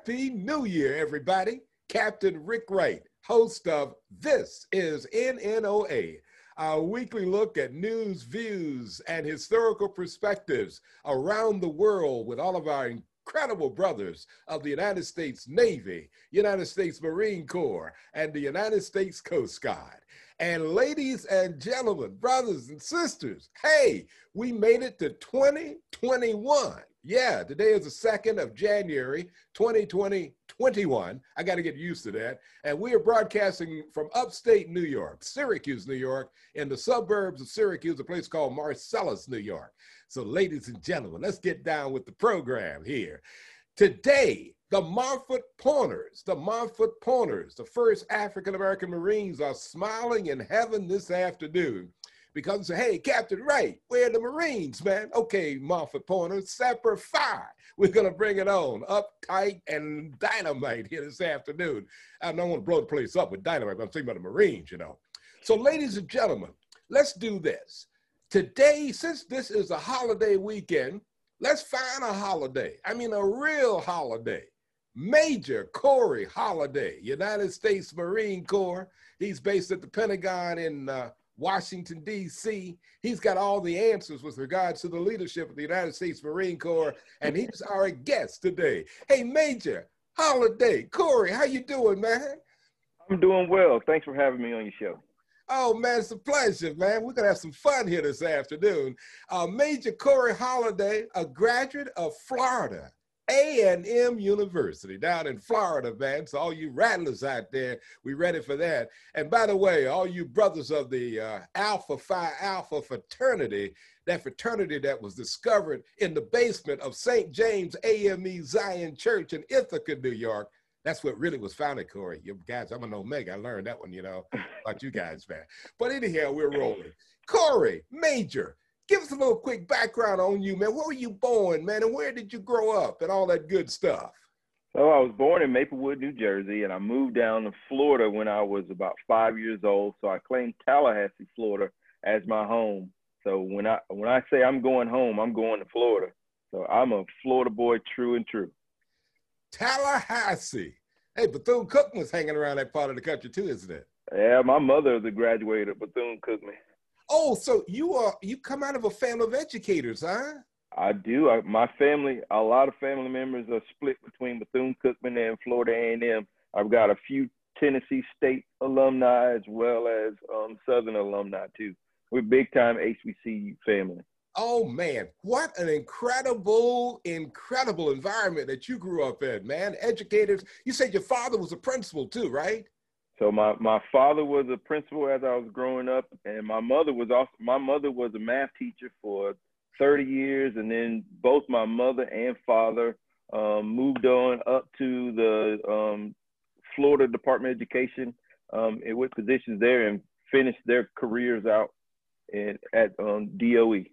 Happy New Year, everybody. Captain Rick Wright, host of This is NNOA, our weekly look at news, views, and historical perspectives around the world with all of our incredible brothers of the United States Navy, United States Marine Corps, and the United States Coast Guard. And ladies and gentlemen, brothers and sisters, hey, we made it to 2021. Yeah, today is the 2nd of January, 2020, 21. I got to get used to that. And we are broadcasting from upstate New York, Syracuse, New York, in the suburbs of Syracuse, a place called Marcellus, New York. So, ladies and gentlemen, let's get down with the program here. Today, the Montford Pointers, the Montford Pointers, the first African American Marines, are smiling in heaven this afternoon because hey, Captain Wright, where are the Marines, man? Okay, Montford Pointers, Semper Fi. We're gonna bring it on, uptight and dynamite here this afternoon. I don't want to blow the place up with dynamite, but I'm thinking about the Marines, you know. So, ladies and gentlemen, let's do this. Today, since this is a holiday weekend, let's find a holiday. I mean, a real holiday. Major Corey Holiday, United States Marine Corps. He's based at the Pentagon in uh, Washington, D.C. He's got all the answers with regards to the leadership of the United States Marine Corps, and he's our guest today. Hey, Major Holiday, Corey, how you doing, man? I'm doing well. Thanks for having me on your show. Oh man, it's a pleasure, man. We're gonna have some fun here this afternoon. Uh, Major Corey Holiday, a graduate of Florida A&M University down in Florida, man. So all you rattlers out there, we ready for that. And by the way, all you brothers of the uh, Alpha Phi Alpha fraternity, that fraternity that was discovered in the basement of St. James AME Zion Church in Ithaca, New York. That's what really was founded, Corey. You guys, I'm an Omega. I learned that one, you know, about you guys, man. But anyhow, we're rolling. Corey, Major, give us a little quick background on you, man. Where were you born, man, and where did you grow up and all that good stuff? So I was born in Maplewood, New Jersey, and I moved down to Florida when I was about five years old. So I claimed Tallahassee, Florida, as my home. So when I when I say I'm going home, I'm going to Florida. So I'm a Florida boy, true and true. Tallahassee. Hey, Bethune Cookman was hanging around that part of the country too, isn't it? Yeah, my mother is a graduate of Bethune Cookman. Oh, so you are you come out of a family of educators, huh? I do. I, my family, a lot of family members are split between Bethune Cookman and Florida A&M. I've got a few Tennessee State alumni as well as um, Southern alumni too. We're big time HBCU family. Oh man, what an incredible, incredible environment that you grew up in, man. Educators. You said your father was a principal too, right? So my, my father was a principal as I was growing up, and my mother was also my mother was a math teacher for 30 years, and then both my mother and father um, moved on up to the um, Florida Department of Education um, with positions there and finished their careers out in, at um, DOE.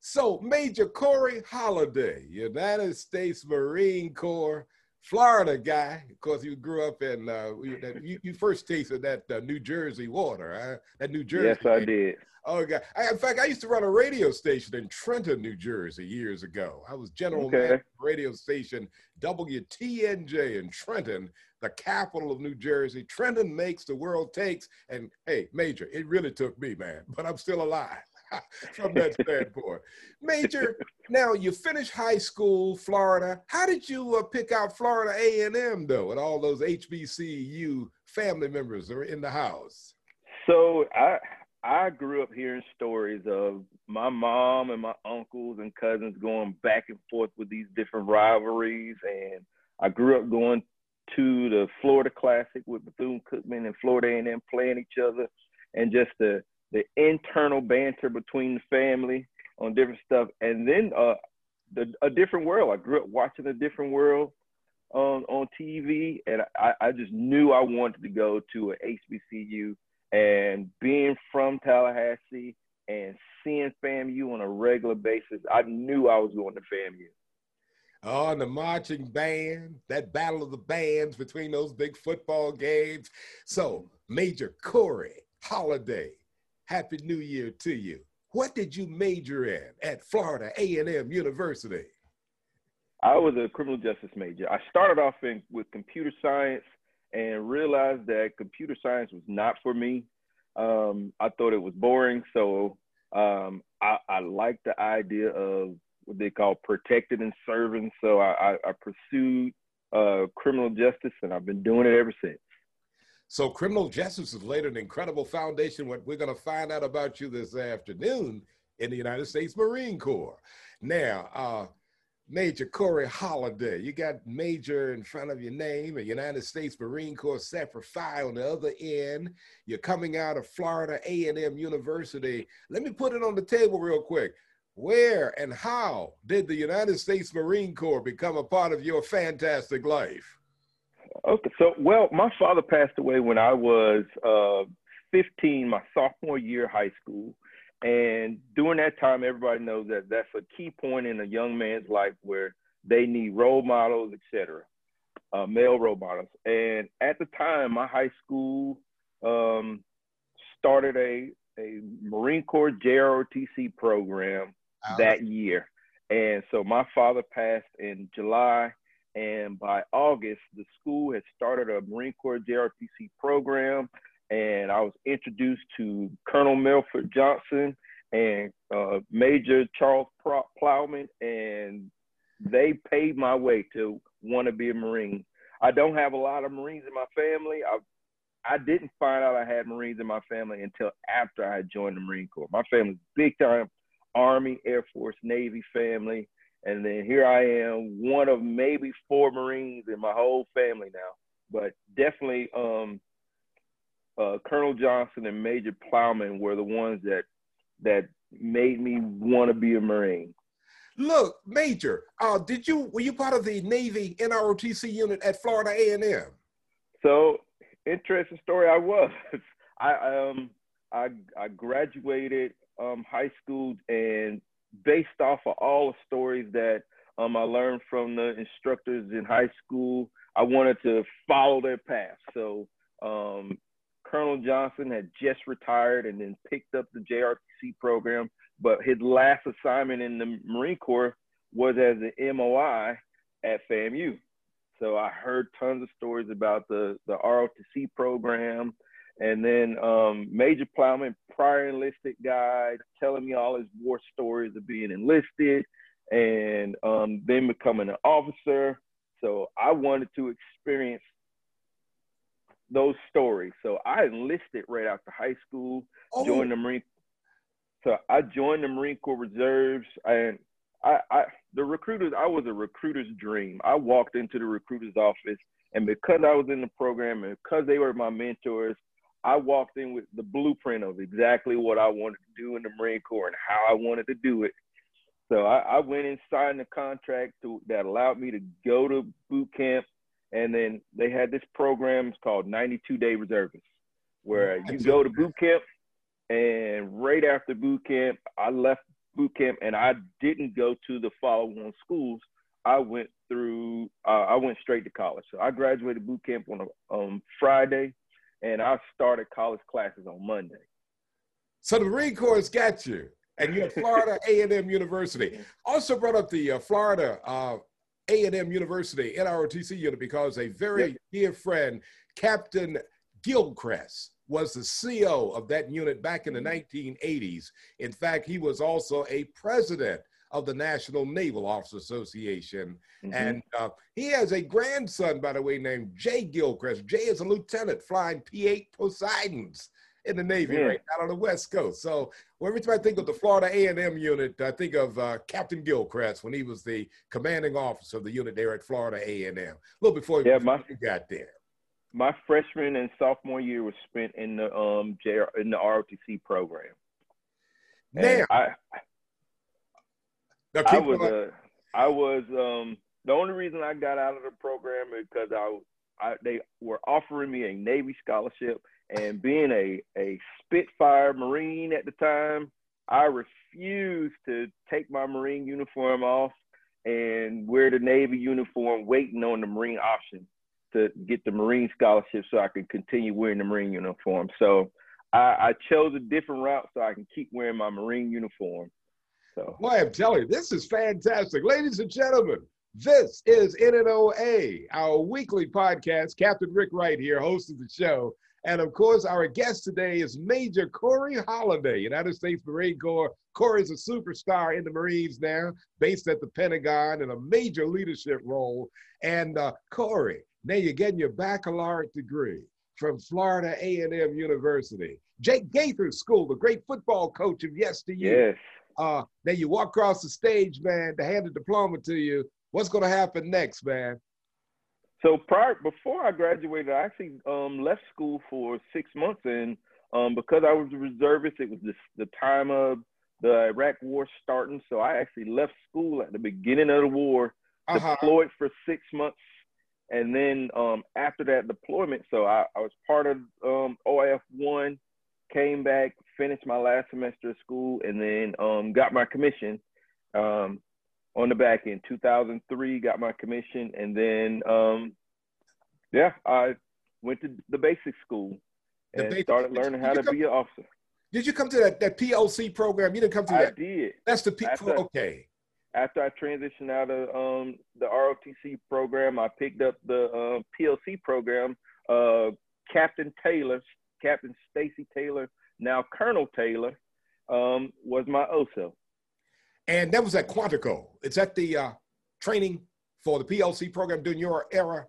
So Major Corey Holliday, United States Marine Corps Florida guy. because you grew up in. Uh, you, you first tasted that uh, New Jersey water. Huh? That New Jersey. Yes, I did. Oh God! I, in fact, I used to run a radio station in Trenton, New Jersey, years ago. I was general okay. manager radio station WTNJ in Trenton, the capital of New Jersey. Trenton makes the world takes, and hey, Major, it really took me, man, but I'm still alive. from that standpoint. Major, now you finished high school, Florida. How did you uh, pick out Florida A&M though, and all those HBCU family members that are in the house? So I I grew up hearing stories of my mom and my uncles and cousins going back and forth with these different rivalries, and I grew up going to the Florida Classic with Bethune Cookman and Florida A&M playing each other, and just the the internal banter between the family on different stuff, and then uh, the, a different world. I grew up watching a different world on on TV, and I, I just knew I wanted to go to a HBCU. And being from Tallahassee and seeing FAMU on a regular basis, I knew I was going to FAMU. Oh, and the marching band, that battle of the bands between those big football games. So, Major Corey Holliday, Happy New Year to you. What did you major in at Florida A&M University? I was a criminal justice major. I started off in, with computer science and realized that computer science was not for me. Um, I thought it was boring, so um, I, I liked the idea of what they call protected and serving. So I, I, I pursued uh, criminal justice, and I've been doing it ever since. So criminal justice has laid an incredible foundation. What we're going to find out about you this afternoon in the United States Marine Corps. Now, uh, Major Corey Holiday, you got Major in front of your name, a United States Marine Corps Semper Fi on the other end. You're coming out of Florida A&M University. Let me put it on the table real quick. Where and how did the United States Marine Corps become a part of your fantastic life? Okay, so well, my father passed away when I was uh, 15, my sophomore year of high school, and during that time, everybody knows that that's a key point in a young man's life where they need role models, etc., uh, male role models. And at the time, my high school um, started a a Marine Corps JROTC program that year. And so my father passed in July, and by August, the school had started a Marine Corps JROTC program, and I was introduced to Colonel Milford Johnson and uh, Major Charles Plowman, and they paved my way to want to be a Marine. I don't have a lot of Marines in my family. I I didn't find out I had Marines in my family until after I joined the Marine Corps. My family's big time Army, Air Force, Navy family. And then here I am, one of maybe four Marines in my whole family now. But definitely um, uh, Colonel Johnson and Major Plowman were the ones that that made me want to be a Marine. Look, Major, uh, did you were you part of the Navy NROTC unit at Florida A&M? So interesting story. I was. I um I I graduated um, high school and based off of all the stories that um, I learned from the instructors in high school, I wanted to follow their path. So um, Colonel Johnson had just retired and then picked up the JROTC program, but his last assignment in the Marine Corps was as an MOI at FAMU. So I heard tons of stories about the the ROTC program, and then um, Major Plowman, prior enlisted guy, telling me all his war stories of being enlisted and um, then becoming an officer. So I wanted to experience those stories. So I enlisted right after high school, oh. joined the Marine. So I joined the Marine Corps Reserves, and I, I the recruiters. I was a recruiter's dream. I walked into the recruiter's office, and because I was in the program, and because they were my mentors, I walked in with the blueprint of exactly what I wanted to do in the Marine Corps and how I wanted to do it. So I, I went and signed a contract to, that allowed me to go to boot camp. And then they had this program called 92 Day Reservists, where you go to boot camp, and right after boot camp, I left boot camp and I didn't go to the follow-on schools. I went through, uh, I went straight to college. So I graduated boot camp on a um, Friday and I started college classes on Monday. So the Marine Corps got you, and you're at Florida A&M University. Also brought up the uh, Florida uh, A&M University NROTC unit because a very yep. dear friend, Captain Gilchrist, was the CO of that unit back in the 1980s. In fact, he was also a president of the National Naval Officers Association. Mm-hmm. And uh, he has a grandson, by the way, named Jay Gilchrist. Jay is a lieutenant flying P 8 Poseidons in the Navy yeah. right out on the West Coast. So every time I think of the Florida A&M unit, I think of uh, Captain Gilchrist when he was the commanding officer of the unit there at Florida A&M. A little before yeah, my, you got there. My freshman and sophomore year was spent in the um JR, in the ROTC program. Now, I, now I was uh, I was um the only reason I got out of the program is because I, I they were offering me a Navy scholarship and being a a Spitfire Marine at the time, I refused to take my Marine uniform off and wear the Navy uniform, waiting on the Marine option to get the Marine scholarship so I could continue wearing the Marine uniform. So I, I chose a different route so I can keep wearing my Marine uniform. So, boy, I'm telling you, this is fantastic. Ladies and gentlemen, This is NNOA, our weekly podcast. Captain Rick Wright here, host of the show. And of course, our guest today is Major Corey Holliday, United States Marine Corps. Corey is a superstar in the Marines now, based at the Pentagon in a major leadership role. And uh, Corey, now you're getting your baccalaureate degree from Florida A&M University. Jake Gaither School, the great football coach of yesteryear. Yes. Uh, then you walk across the stage, man, to hand the diploma to you. What's going to happen next, man? So prior, before I graduated, I actually um, left school for six months, and um, because I was a reservist, it was the, the time of the Iraq War starting. So I actually left school at the beginning of the war, uh-huh. deployed for six months, and then um, after that deployment, so I, I was part of um, OIF one, came back, finished my last semester of school, and then um, got my commission um, on the back end. 2003, got my commission, and then um, yeah, I went to the basic school and basic, started learning how to come, be an officer. Did you come to that, that POC program? You didn't come to that. I did. That's the P. After, okay after I transitioned out of um, the ROTC program, I picked up the um, PLC program. Uh, Captain Taylor, Captain Stacy Taylor, now Colonel Taylor, um, was my OSO. And that was at Quantico. Is that the uh, training for the PLC program during your era?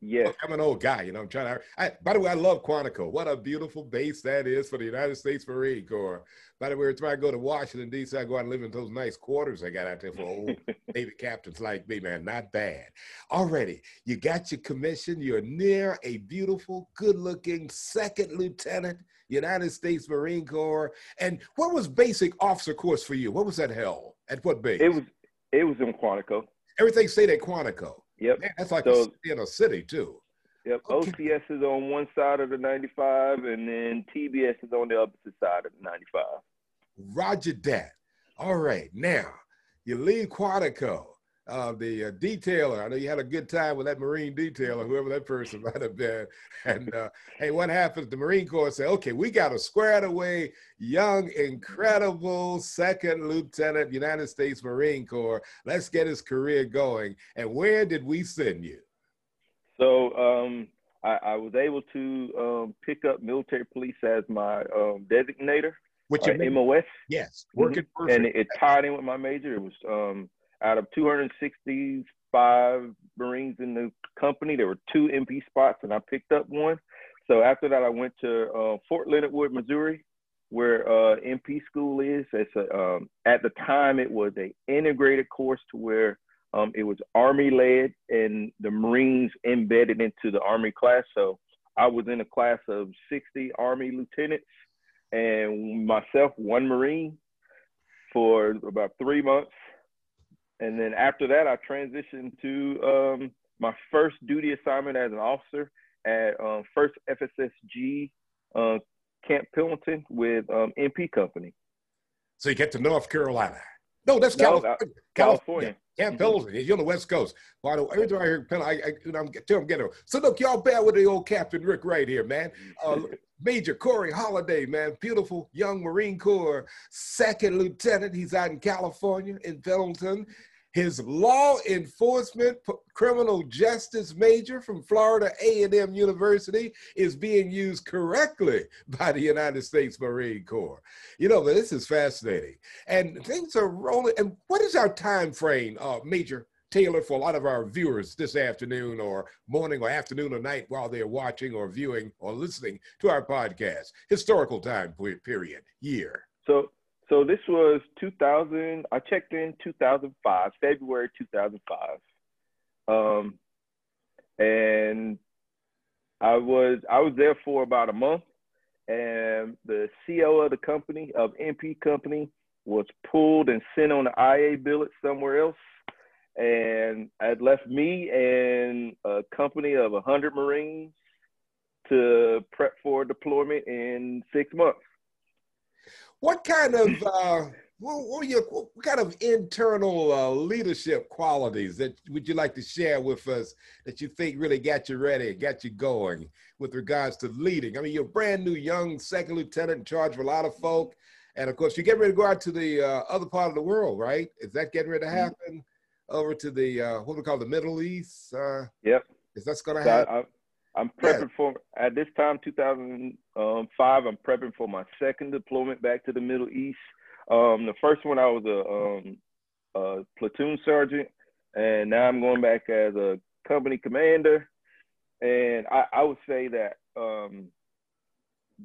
Yes. I'm an old guy, you know. I'm trying to. I, by the way, I love Quantico. What a beautiful base that is for the United States Marine Corps. By the way, every time I go to Washington D.C., I go out and live in those nice quarters I got out there for old Navy captains like me, man. Not bad. Already, you got your commission. You're near a beautiful, good-looking second lieutenant, United States Marine Corps. And what was basic officer course for you? What was that hell? At what base? It was. It was in Quantico. Everything stayed at Quantico. Yep. Man, that's like so, a, in a city too. Yep. Okay. OCS is on one side of the 95, and then TBS is on the opposite side of the 95. Roger that. All right. Now, you leave Quantico uh, the uh, detailer. I know you had a good time with that Marine detailer, whoever that person might have been. And uh, hey, what happens? The Marine Corps say, okay, we got to square it away. Young, incredible second lieutenant, United States Marine Corps. Let's get his career going. And where did we send you? So um, I, I, was able to um, pick up military police as my um, designator. Which uh, MOS. Yes, working mm-hmm. And it, it, tied in with my major. It was um, out of 265 Marines in the company, there were two MP spots, and I picked up one. So after that, I went to uh, Fort Leonard Wood, Missouri, where uh, MP school is. It's a, um, at the time it was an integrated course to where um, it was Army led and the Marines embedded into the Army class. So I was in a class of 60 Army lieutenants and myself, one Marine, for about three months and then after that, I transitioned to um, my first duty assignment as an officer at um, First FSSG uh, Camp Pendleton with um, MP Company. So you get to North Carolina. No, that's no, California. Uh, California. Camp mm-hmm. Pendleton. You're on the West Coast. By the way, every time I hear Pendleton, I, I, you know, I'm, tell I'm getting. So look, y'all bear with the old Captain Rick right here, man. Uh, Major Corey Holliday, man, beautiful young Marine Corps second lieutenant. He's out in California in Pendleton. His law enforcement criminal justice major from Florida A&M University is being used correctly by the United States Marine Corps. You know, this is fascinating. And things are rolling. And what is our time frame, uh, Major Taylor, for a lot of our viewers this afternoon or morning or afternoon or night while they're watching or viewing or listening to our podcast? Historical time period, year. So so this was 2000. I checked in 2005, February 2005, um, and I was I was there for about a month. And the CEO of the company of MP Company was pulled and sent on the IA billet somewhere else, and had left me and a company of 100 Marines to prep for deployment in six months. What kind of uh, what, what, your, what, kind of internal uh, leadership qualities that would you like to share with us that you think really got you ready, got you going with regards to leading? I mean, you're a brand new young second lieutenant in charge of a lot of folk, and of course, you're getting ready to go out to the uh, other part of the world, right? Is that getting ready to mm-hmm. happen? over to the uh, what we call the Middle East. Uh, yep. Is that's going to happen? I, am prepping yeah. for at this time, 2005. I'm prepping for my second deployment back to the Middle East. Um, the first one I was a, um, a platoon sergeant, and now I'm going back as a company commander. And I, I would say that um,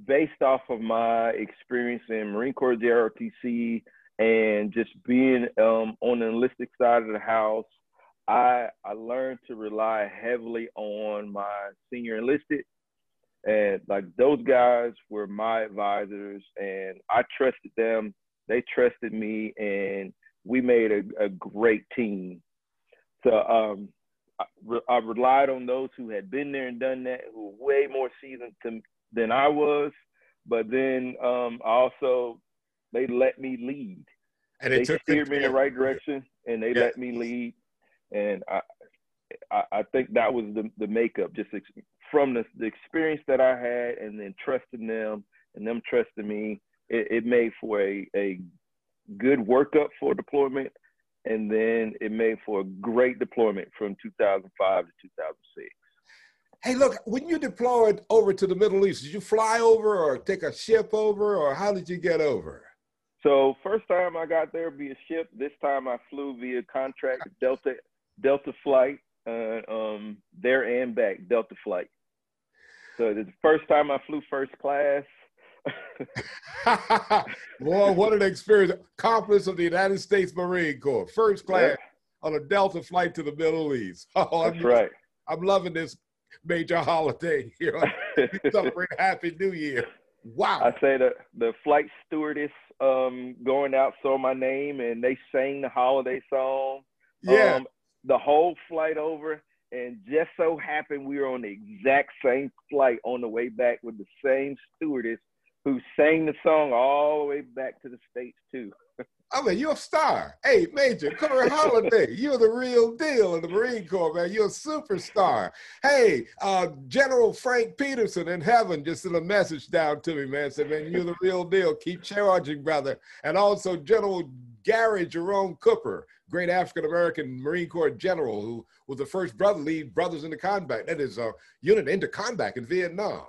based off of my experience in Marine Corps JROTC and just being um, on the enlisted side of the house, I I learned to rely heavily on my senior enlisted, and like those guys were my advisors, and I trusted them. They trusted me, and we made a, a great team. So um, I, re- I relied on those who had been there and done that, who were way more seasoned to, than I was. But then um, also they let me lead. And they steered me in the right direction, and they let me lead. And I, I, I think that was the the makeup, just ex- from the, the experience that I had, and then trusting them, and them trusting me. It, it made for a a good workup for deployment, and then it made for a great deployment from 2005 to 2006. Hey, look, when you deployed over to the Middle East, did you fly over or take a ship over, or how did you get over? So first time I got there via ship. This time I flew via contract Delta Delta flight, uh, um, there and back Delta flight. So the first time I flew first class. Boy, what an experience! Accomplice of the United States Marine Corps, first class yeah. on a Delta flight to the Middle East. Oh, That's I'm, right. I'm loving this major holiday here. Celebrate Happy New Year. Wow. I say the the flight stewardess um, going out saw my name and they sang the holiday song. Yeah. Um, the whole flight over, and just so happened we were on the exact same flight on the way back with the same stewardess who sang the song all the way back to the states too. I mean, you're a star. Hey, Major, Corey Holiday, you're the real deal in the Marine Corps, man. You're a superstar. Hey, uh, General Frank Petersen in heaven just sent a message down to me, man. Said, man, you're the real deal. Keep charging, brother. And also General Gary Jerome Cooper, great African American Marine Corps general who was the first brother lead Brothers into Combat. That is a unit into combat in Vietnam.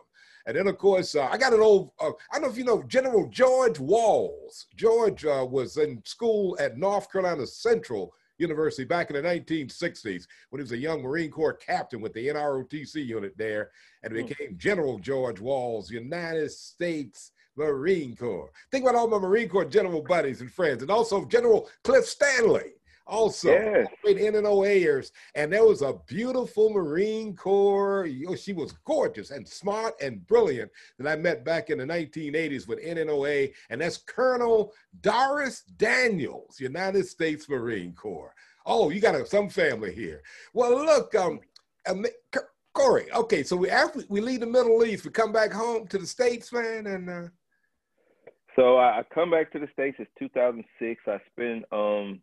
And then, of course, uh, I got an old, uh, I don't know if you know General George Walls. George uh, was in school at North Carolina Central University back in the 1960s when he was a young Marine Corps captain with the NROTC unit there and hmm. became General George Walls, United States Marine Corps. Think about all my Marine Corps general buddies and friends, and also General Cliff Stanley also yes. great NNOAers. And there was a beautiful Marine Corps. She was gorgeous and smart and brilliant that I met back in the 1980s with NNOA. And that's Colonel Doris Daniels, United States Marine Corps. Oh, you got some family here. Well, look, um, um Corey. Okay, so we after we leave the Middle East, we come back home to the states, man, and. Uh, so I come back to the states. It's 2006. I spent um,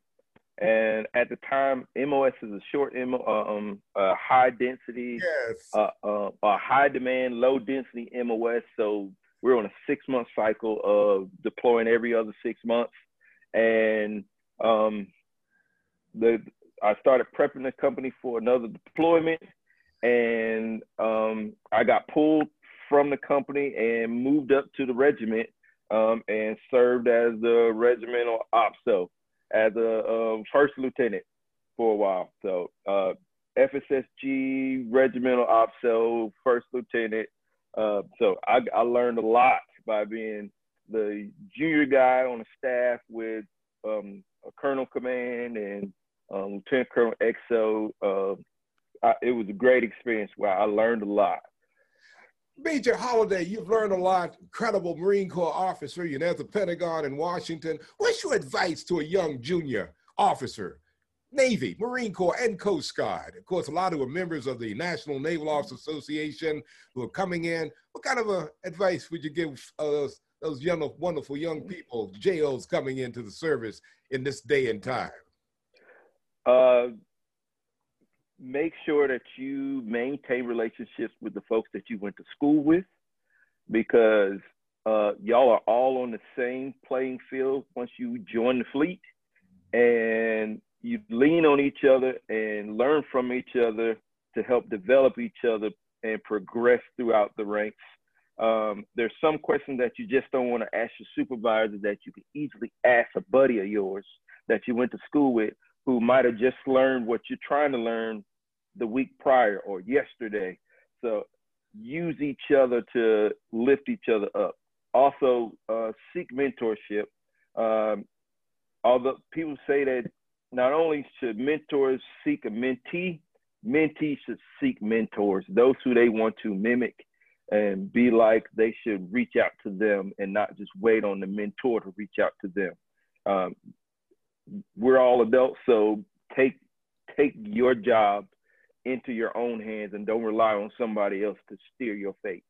and at the time, MOS is a short, uh, um, a high density, yes. uh, uh, a high demand, low density MOS. So we're on a six month cycle of deploying every other six months. And um, the I started prepping the company for another deployment, and um, I got pulled from the company and moved up to the regiment um, and served as the regimental opso as a um, first lieutenant for a while. So uh, FSSG regimental opso, first lieutenant. Uh, so I, I learned a lot by being the junior guy on the staff with um, a colonel command and um, Lieutenant Colonel XO. Uh, I, it was a great experience where I learned a lot. Major Holiday, you've learned a lot. Incredible Marine Corps officer. You're at the Pentagon in Washington. What's your advice to a young junior officer, Navy, Marine Corps, and Coast Guard? Of course, a lot who are members of the National Naval Officers Association who are coming in. What kind of uh, advice would you give uh, those young, wonderful young people, JOs coming into the service in this day and time? Uh, make sure that you maintain relationships with the folks that you went to school with because uh, y'all are all on the same playing field once you join the fleet. And you lean on each other and learn from each other to help develop each other and progress throughout the ranks. Um, there's some questions that you just don't want to ask your supervisor that you can easily ask a buddy of yours that you went to school with who might have just learned what you're trying to learn the week prior or yesterday. So use each other to lift each other up. Also, uh, seek mentorship. Um, although people say that not only should mentors seek a mentee, mentees should seek mentors, those who they want to mimic and be like, they should reach out to them and not just wait on the mentor to reach out to them. Um, we're all adults, so take take your job into your own hands and don't rely on somebody else to steer your fate.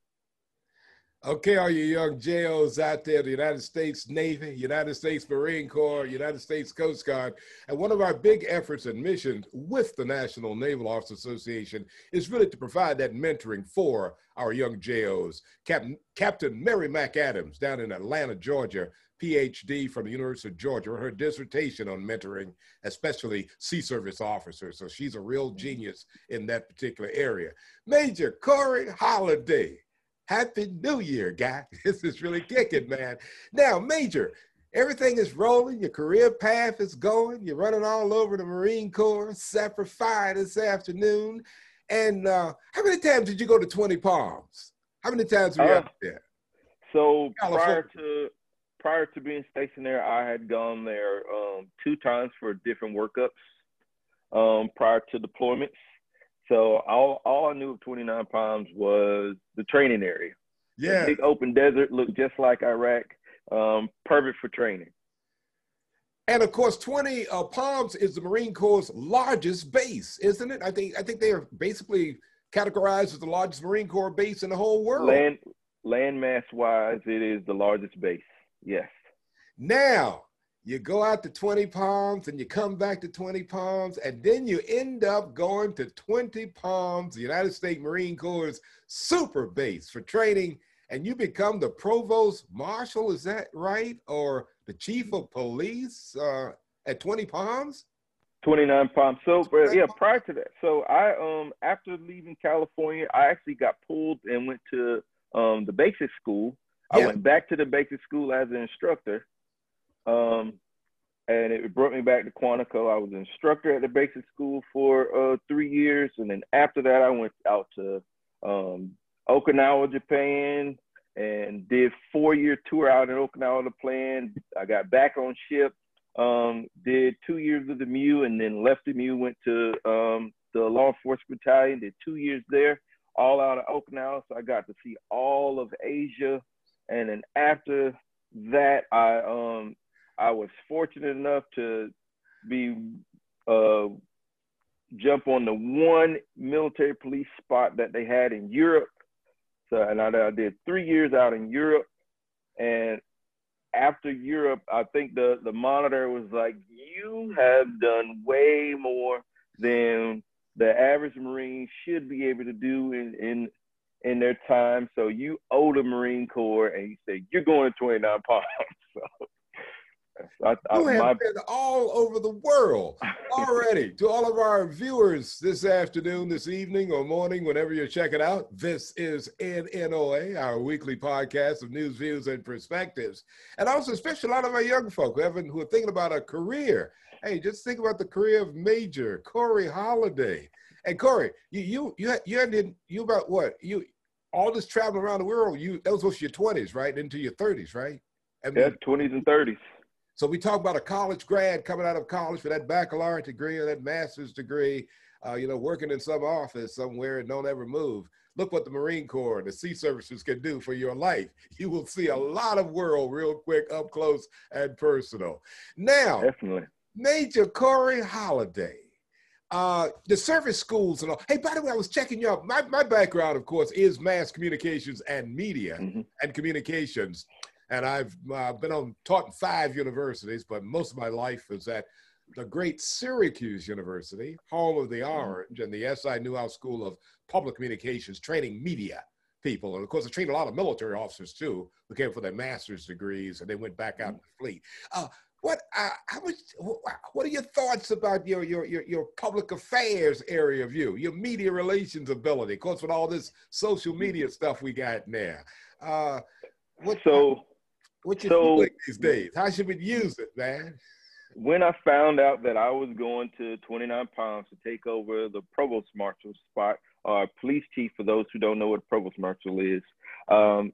Okay, all you young JOs out there, the United States Navy, United States Marine Corps, United States Coast Guard, and one of our big efforts and missions with the National Naval Officers Association is really to provide that mentoring for our young JOs. Captain, Captain Mary McAdams down in Atlanta, Georgia, PhD from the University of Georgia, her dissertation on mentoring, especially sea service officers. So she's a real genius in that particular area. Major Corey Holiday Happy New Year, guy. This is really kicking, man. Now, Major, everything is rolling. Your career path is going. You're running all over the Marine Corps, Semper Fi this afternoon. And uh, how many times did you go to 20 Palms? How many times were you uh, out there? So California. prior to prior to being stationed there, I had gone there um, two times for different workups um, prior to deployments. So all, all I knew of 29 Palms was the training area. Yeah. The big open desert looked just like Iraq, um, perfect for training. And of course, 20 uh, Palms is the Marine Corps' largest base, isn't it? I think I think they are basically categorized as the largest Marine Corps base in the whole world. Land land mass wise, it is the largest base. Yes. Now, you go out to 20 palms and you come back to 20 palms and then you end up going to 20 palms the united states marine corps super base for training and you become the provost marshal is that right? Or the chief of police uh, at 20 palms? 29 palms. So but yeah prior to that so i um after leaving california i actually got pulled and went to um the basic school i went back to the basic school as an instructor um, and it brought me back to Quantico. I was an instructor at the basic school for uh, three years, and then after that, I went out to um, Okinawa, Japan, and did four year tour out in Okinawa to plan. I got back on ship, um, did two years of the MEU, and then left the MEU, went to um, the law enforcement battalion, did two years there, all out of Okinawa. So I got to see all of Asia, and then after that, I um, I was fortunate enough to be uh, jump on the one military police spot that they had in Europe. So, and I, I did three years out in Europe, and after Europe, I think the the monitor was like, "You have done way more than the average Marine should be able to do in in in their time. So you owe the Marine Corps." And you say "You're going to 29 Palms." so I, I, you have my... been all over the world already. to all of our viewers this afternoon, this evening, or morning, whenever you're checking out, this is NNOA, our weekly podcast of news, views, and perspectives. And also, especially a lot of our young folk who, have who are thinking about a career. Hey, just think about the career of Major Corey Holiday. And Corey, you you you you ended you about what you all this traveling around the world. You that was your twenties, right? Into your thirties, right? I mean, yeah, twenties and thirties. So we talk about a college grad coming out of college for that baccalaureate degree or that master's degree, uh, you know, working in some office somewhere and don't ever move. Look what the Marine Corps and the Sea Services can do for your life. You will see a lot of world real quick, up close and personal. Now, definitely, Major Corey Holiday. Uh, the service schools and all. Hey, by the way, I was checking you out. My, my background, of course, is mass communications and media mm-hmm. and communications and I've uh, been on taught in five universities, but most of my life was at the great Syracuse University, home of the mm-hmm. Orange, and the SI Newhouse School of Public Communications, training media people. And of course, I trained a lot of military officers too, who came for their master's degrees and they went back out in the fleet. Uh, what uh, how much what are your thoughts about your, your your your public affairs area of you your media relations ability? Of course with all this social media stuff we got now uh what so what you so, these days? How should we use it man? When i found out that i was going to 29 Palms to take over the provost marshal spot uh police chief for those who don't know what provost marshal is um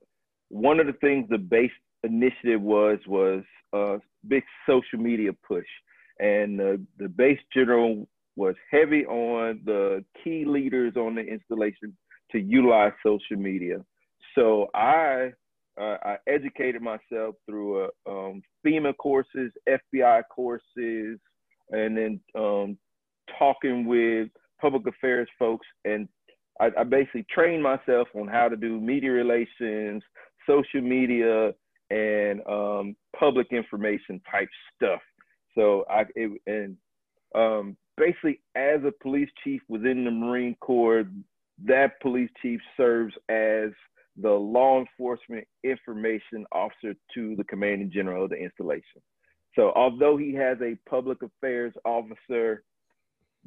one of the things the base initiative was was a big social media push, and uh, the base general was heavy on the key leaders on the installation to utilize social media. So I uh, I educated myself through uh, um, FEMA courses, FBI courses, and then um, talking with public affairs folks. And I, I, basically trained myself on how to do media relations, social media, and um, public information type stuff. So I it, and um, basically as a police chief within the Marine Corps, that police chief serves as the law enforcement information officer to the commanding general of the installation. So although he has a public affairs officer,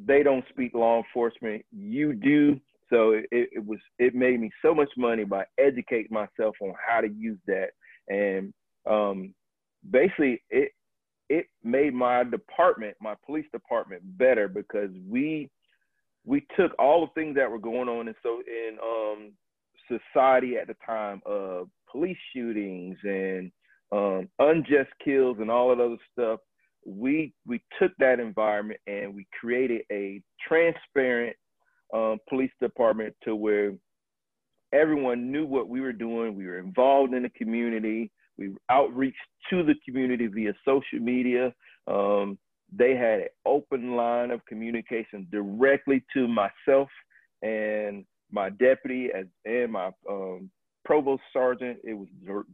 they don't speak law enforcement. You do. So it, it was it made me so much money by educating myself on how to use that and um, basically it it made my department, my police department, better because we we took all the things that were going on and so in um, society at the time of police shootings and um, unjust kills and all that other stuff. We we took that environment and we created a transparent um, police department to where everyone knew what we were doing. We were involved in the community. We outreached to the community via social media. Um, they had an open line of communication directly to myself and my deputy as, and my um, provost sergeant. It was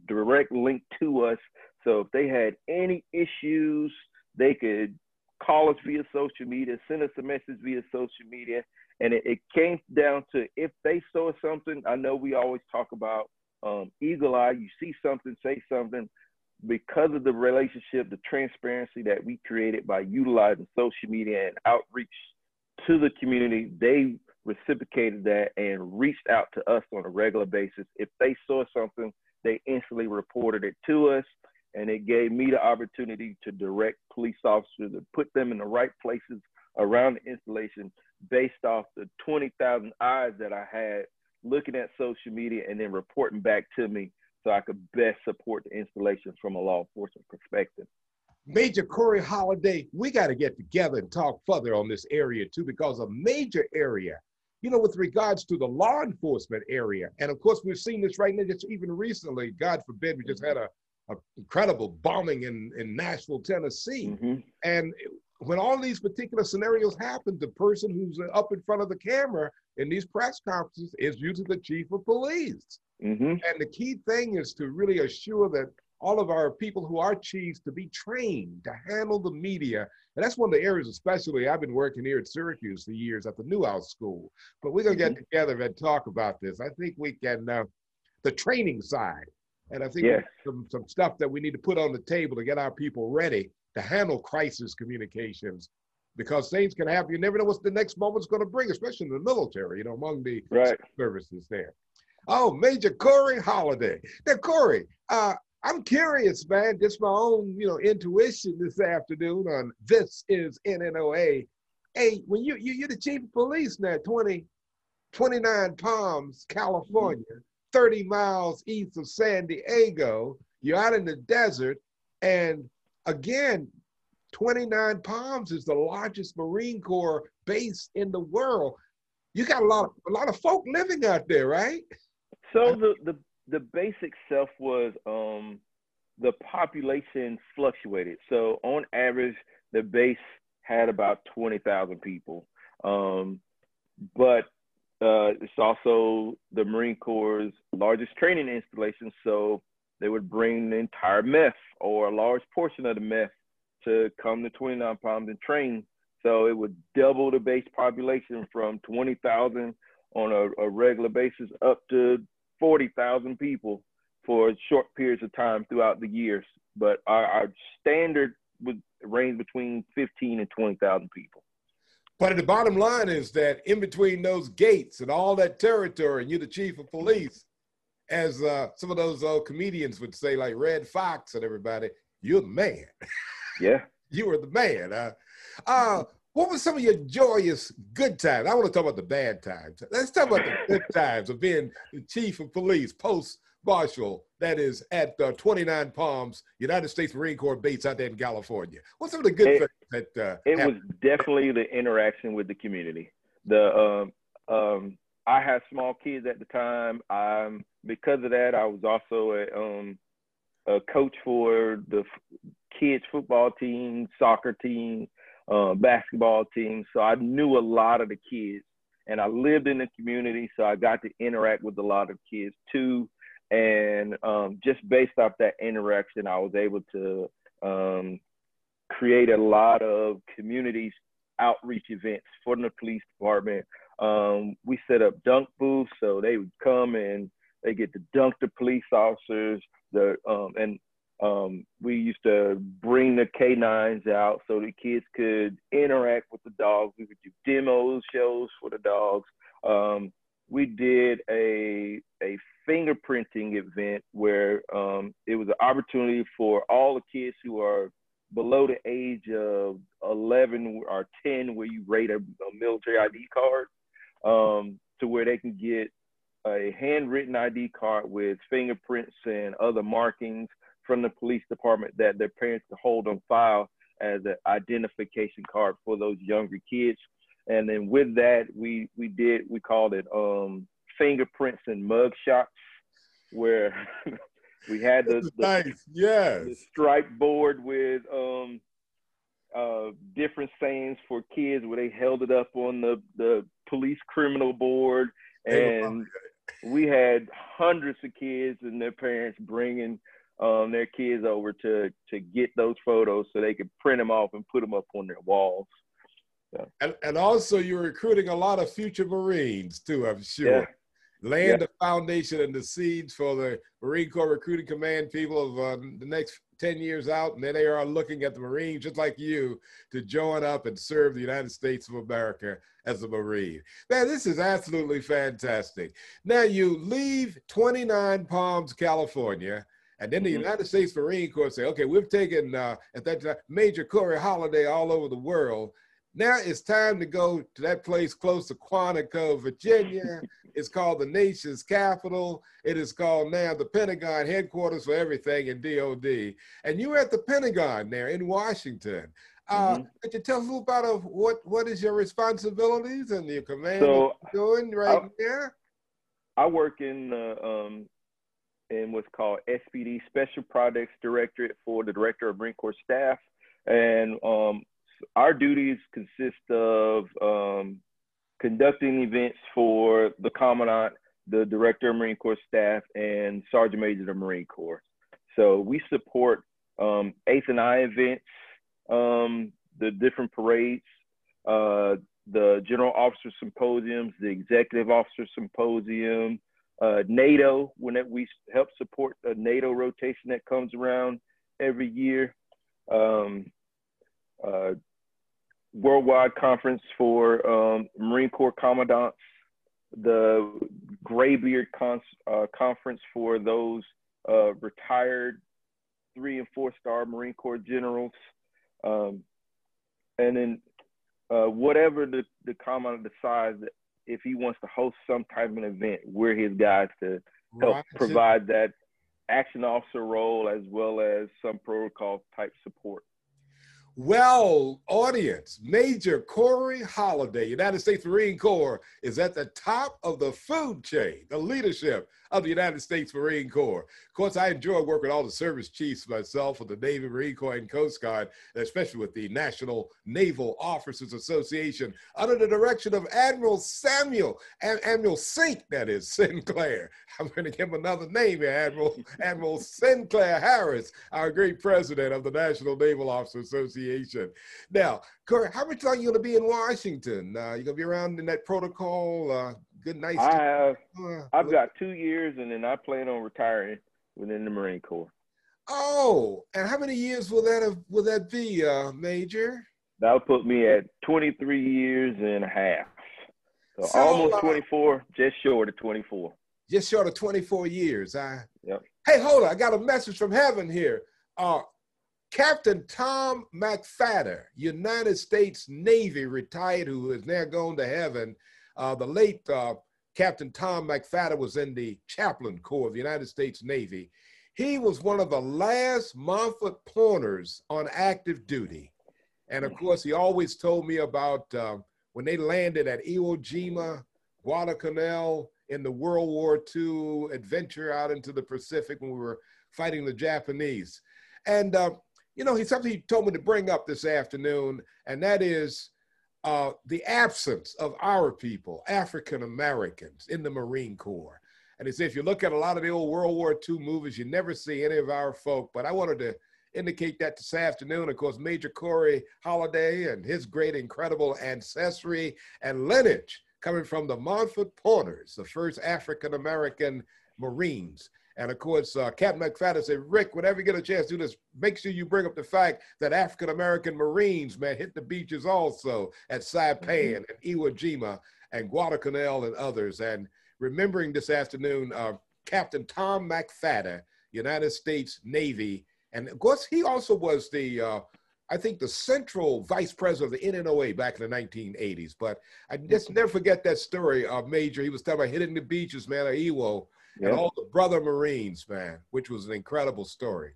direct link to us. So if they had any issues, they could call us via social media, send us a message via social media, and it, it came down to if they saw something, I know we always talk about um, eagle eye, you see something, say something. Because of the relationship, the transparency that we created by utilizing social media and outreach to the community, they reciprocated that and reached out to us on a regular basis. If they saw something, they instantly reported it to us. And it gave me the opportunity to direct police officers to put them in the right places around the installation based off the 20,000 eyes that I had looking at social media and then reporting back to me so I could best support the installation from a law enforcement perspective. Major Corey Holiday, we got to get together and talk further on this area too, because a major area, you know, with regards to the law enforcement area, and of course we've seen this right now, just even recently, God forbid, we just had a, a incredible bombing in, in Nashville, Tennessee. Mm-hmm. And when all these particular scenarios happen, the person who's up in front of the camera in these press conferences is usually the chief of police. Mm-hmm. And the key thing is to really assure that all of our people who are chiefs to be trained to handle the media. And that's one of the areas, especially I've been working here at Syracuse for years at the Newhouse School. But we're going to mm-hmm. get together and talk about this. I think we can, uh, the training side. And I think yes. some, some stuff that we need to put on the table to get our people ready to handle crisis communications because things can happen. You never know what the next moment's going to bring, especially in the military, you know, among the right. services there. Oh, Major Corey Holiday. Now, Corey, uh, I'm curious, man, just my own, you know, intuition this afternoon on this is NNOA. Hey, when you, you you're the chief of police now, 20, 29 Palms, California, 30 miles east of San Diego. You're out in the desert, and again, 29 Palms is the largest Marine Corps base in the world. You got a lot of a lot of folk living out there, right? So the the the base itself was um the population fluctuated. So on average, the base had about 20,000 people. Um, but uh, it's also the Marine Corps' largest training installation. So they would bring the entire MEF or a large portion of the MEF to come to 29 Palms and train. So it would double the base population from 20,000 on a, a, regular basis up to 40,000 people for short periods of time throughout the years. But our, our standard would range between 15 and 20,000 people. But the bottom line is that in between those gates and all that territory, and you're the chief of police, as uh, some of those old comedians would say, like Redd Foxx and everybody, you're the man. Yeah. you were the man. Uh, uh, what were some of your joyous good times? I want to talk about the bad times. Let's talk about the good times of being the chief of police, post marshal, that is at uh, 29 Palms, United States Marine Corps base out there in California. What's some of the good it, things that uh, it happened? was definitely the interaction with the community. The um, um, I had small kids at the time. Um, because of that, I was also a, um, a coach for the kids football team, soccer team, uh, basketball team. So I knew a lot of the kids, and I lived in the community, so I got to interact with a lot of kids too. And um, just based off that interaction, I was able to um, create a lot of community outreach events for the police department. Um, we set up dunk booths, so they would come and they get to dunk the police officers. The um, and um, we used to bring the canines out so the kids could interact with the dogs. We would do demos shows for the dogs. Um, we did a a fingerprinting event where um, it was an opportunity for all the kids who are below the age of 11 or 10, where you rate a, a military ID card, um, to where they can get a handwritten ID card with fingerprints and other markings from the police department that their parents could hold on file as an identification card for those younger kids. And then with that, we we did we called it um, fingerprints and mug shots, where we had the, the, nice. yes. the stripe board with um, uh, different sayings for kids where they held it up on the the police criminal board and we had hundreds of kids and their parents bringing um, their kids over to to get those photos so they could print them off and put them up on their walls. So. And, and also, you're recruiting a lot of future Marines too, I'm sure. Yeah. Laying yeah. the foundation and the seeds for the Marine Corps Recruiting Command people of uh, the next 10 years out. And then they are looking at the Marines, just like you, to join up and serve the United States of America as a Marine. Man, this is absolutely fantastic. Now, you leave 29 Palms, California and then the mm-hmm. United States Marine Corps say, okay, we've taken uh, at that time Major Corey Holiday all over the world. Now it's time to go to that place close to Quantico, Virginia. it's called the nation's capital. It is called now the Pentagon headquarters for everything in DOD. And you're at the Pentagon there in Washington. Uh, mm-hmm. Could you tell us a little about uh, what what is your responsibilities and your command so, doing right I, there? I work in the um, in what's called SPD Special Projects Directorate for the Director of Marine Corps Staff. And um, our duties consist of um, conducting events for the Commandant, the Director of Marine Corps Staff, and Sergeant Major of the Marine Corps. So we support um, Eighth and I events, um, the different parades, uh, the General Officer Symposiums, the Executive Officer Symposium, uh, NATO, when it, we help support a NATO rotation that comes around every year. Um, uh, worldwide conference for um, Marine Corps commandants, the Graybeard Con- uh, conference for those uh, retired three and four star Marine Corps generals, um, and then uh, whatever the, the commandant decides that if he wants to host some type of an event, we're his guys to help right. provide that action officer role as well as some protocol type support. Well, audience, Major Corey Holiday, United States Marine Corps, is at the top of the food chain, the leadership of the United States Marine Corps. Of course, I enjoy working with all the service chiefs myself with the Navy, Marine Corps, and Coast Guard, especially with the National Naval Officers Association under the direction of Admiral Samuel, Admiral Sink, that is, Sinclair. I'm going to give him another name here, Admiral, Admiral Sinclair Harris, our great president of the National Naval Officers Association. Now, Corey, how much longer are you going to be in Washington? Uh, you going to be around in that protocol? Uh, good, nice. I have. Uh, I've got two years, and then I plan on retiring within the Marine Corps. Oh, and how many years will that have, will that be, uh, Major? That would put me at 23 years and a half. So, so almost uh, 24, just short of 24. Just short of 24 years. I, yep. Hey, hold on. I got a message from heaven here. Uh, Captain Tom McFadden, United States Navy retired, who is now gone to heaven. Uh, the late uh, Captain Tom McFadden was in the chaplain corps of the United States Navy. He was one of the last Montford Pointers on active duty. And of course, he always told me about uh, when they landed at Iwo Jima, Guadalcanal in the World War II adventure out into the Pacific when we were fighting the Japanese. And uh, you know, he's something he told me to bring up this afternoon, and that is uh, the absence of our people, African Americans, in the Marine Corps. And said, if you look at a lot of the old World War II movies, you never see any of our folk. But I wanted to indicate that this afternoon. Of course, Major Corey Holiday and his great, incredible ancestry and lineage coming from the Montford Pointers, the first African American Marines. And of course, uh, Captain McFadden said, Rick, whenever you get a chance to do this, make sure you bring up the fact that African American Marines, man, hit the beaches also at Saipan mm-hmm. and Iwo Jima and Guadalcanal and others. And remembering this afternoon, uh, Captain Tom McFadden, United States Navy. And of course, he also was the, uh, I think, the central vice president of the NNOA back in the 1980s. But I just mm-hmm. never forget that story of Major. He was talking about hitting the beaches, man, of Iwo and all the brother Marines, man, which was an incredible story.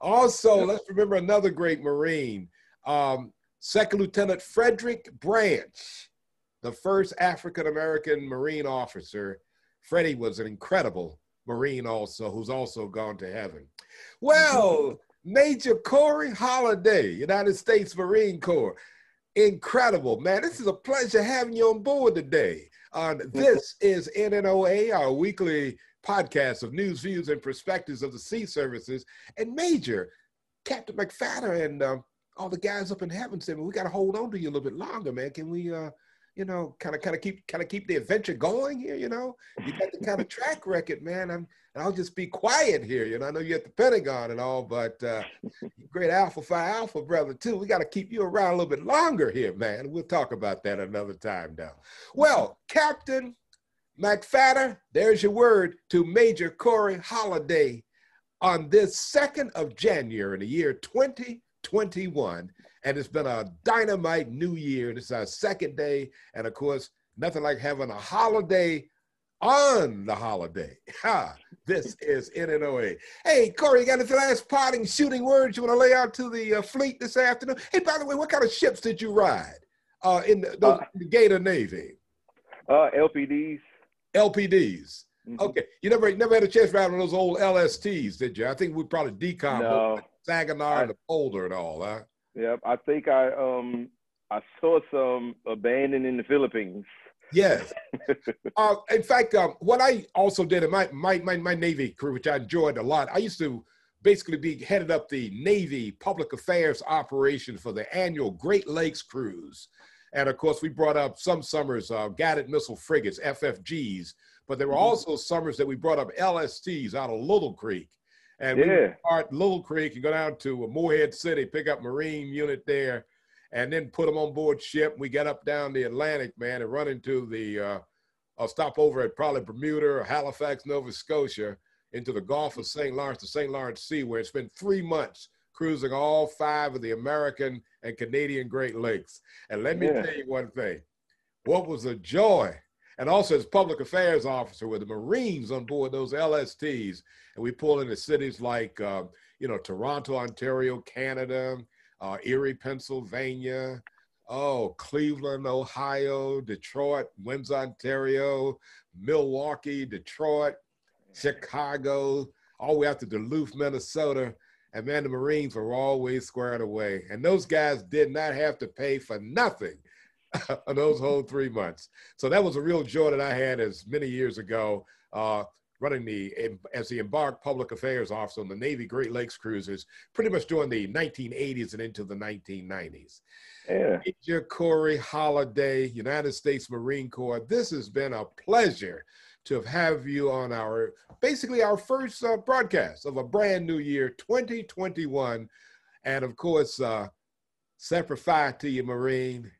Also, let's remember another great Marine, um, Second Lieutenant Frederick Branch, the first African American Marine officer. Freddie was an incredible Marine, also, who's also gone to heaven. Well, Major Corey Holiday, United States Marine Corps. Incredible, man. This is a pleasure having you on board today. Uh, this is NNOA, our weekly podcast of news, views, and perspectives of the sea services. And Major, Captain McFadden and uh, all the guys up in heaven said, well, we got to hold on to you a little bit longer, man. Can we, uh, you know, kind of, kind of keep, kind of keep the adventure going here? You know, you got the kind of track record, man. I'm, and I'll just be quiet here. You know, I know you're at the Pentagon and all, but uh, great Alpha Phi Alpha brother too. We got to keep you around a little bit longer here, man. We'll talk about that another time now. Well, Captain McFadden, there's your word to Major Corey Holiday on this 2nd of January in the year 2021. And it's been a dynamite new year. This is our second day. And of course, nothing like having a holiday on the holiday. Ha! This is NNOA. Hey, Corey, you got any last parting shooting words you want to lay out to the uh, fleet this afternoon? Hey, by the way, what kind of ships did you ride uh, in the, the, uh, the Gator Navy? Uh, LPDs. LPDs. Mm-hmm. Okay, you never never had a chance to ride on those old LSTs, did you? I think we probably decom no. Saginaw and the Boulder and all, huh? Yep, I think I um I saw some abandoned in the Philippines. Yes. uh, in fact, um, what I also did in my, my my my Navy career, which I enjoyed a lot, I used to basically be headed up the Navy public affairs operation for the annual Great Lakes cruise. And of course, we brought up some summers uh, guided missile frigates, FFGs, but there were mm-hmm. also summers that we brought up LSTs out of Little Creek. And yeah. we would start Little Creek and go down to Morehead City, pick up Marine unit there, and then put them on board ship. We get up down the Atlantic, man, and run into the, uh, I'll stop over at probably Bermuda or Halifax, Nova Scotia, into the Gulf of St. Lawrence, the St. Lawrence Sea, where it's been three months cruising all five of the American and Canadian Great Lakes. And let me yeah. tell you one thing what was a joy. And also, as public affairs officer with the Marines on board those LSTs, and we pull into cities like, uh, you know, Toronto, Ontario, Canada, uh, Erie, Pennsylvania, oh, Cleveland, Ohio, Detroit, Windsor, Ontario, Milwaukee, Detroit, Chicago, all the way out to Duluth, Minnesota. And man, the Marines were always squared away. And those guys did not have to pay for nothing on those whole three months. So that was a real joy that I had as many years ago, uh, running the as the embarked public affairs officer on the Navy Great Lakes cruisers, pretty much during the 1980s and into the 1990s. Yeah. Major Corey Holiday, United States Marine Corps. This has been a pleasure to have you on our basically our first uh, broadcast of a brand new year, 2021. And of course, uh, Semper Fi to you, Marine.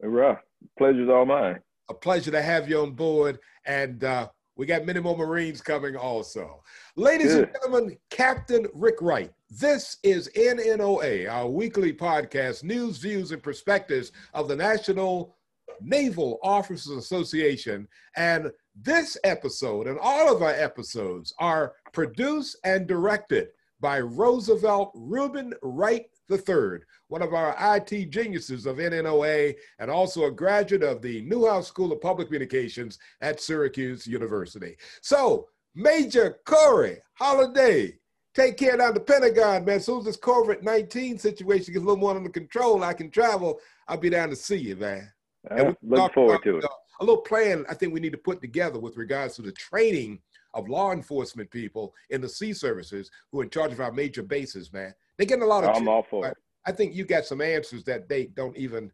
Hurrah. Pleasure's all mine. A pleasure to have you on board. And uh, we got many more Marines coming also. Ladies Good. and gentlemen, Captain Rick Wright. This is NNOA, our weekly podcast, news, views, and perspectives of the National Naval Officers Association. And this episode and all of our episodes are produced and directed by Roosevelt Reuben Wright III, one of our IT geniuses of NNOA and also a graduate of the Newhouse School of Public Communications at Syracuse University. So, Major Corey Holiday, take care down the Pentagon, man. As soon as this COVID 19 situation gets a little more under control, I can travel. I'll be down to see you, man. Uh, look forward to it. A little plan I think we need to put together with regards to the training of law enforcement people in the sea services who are in charge of our major bases, man. They're getting a lot of. I'm all for it. I think you got some answers that they don't even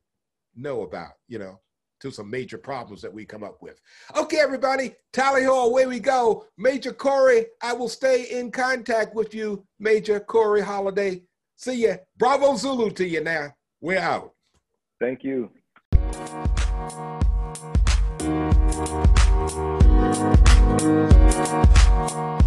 know about, you know, to some major problems that we come up with. Okay, everybody, tally ho, away we go. Major Corey, I will stay in contact with you, Major Corey Holiday. See ya. Bravo Zulu to you now. We're out. Thank you. Thank you.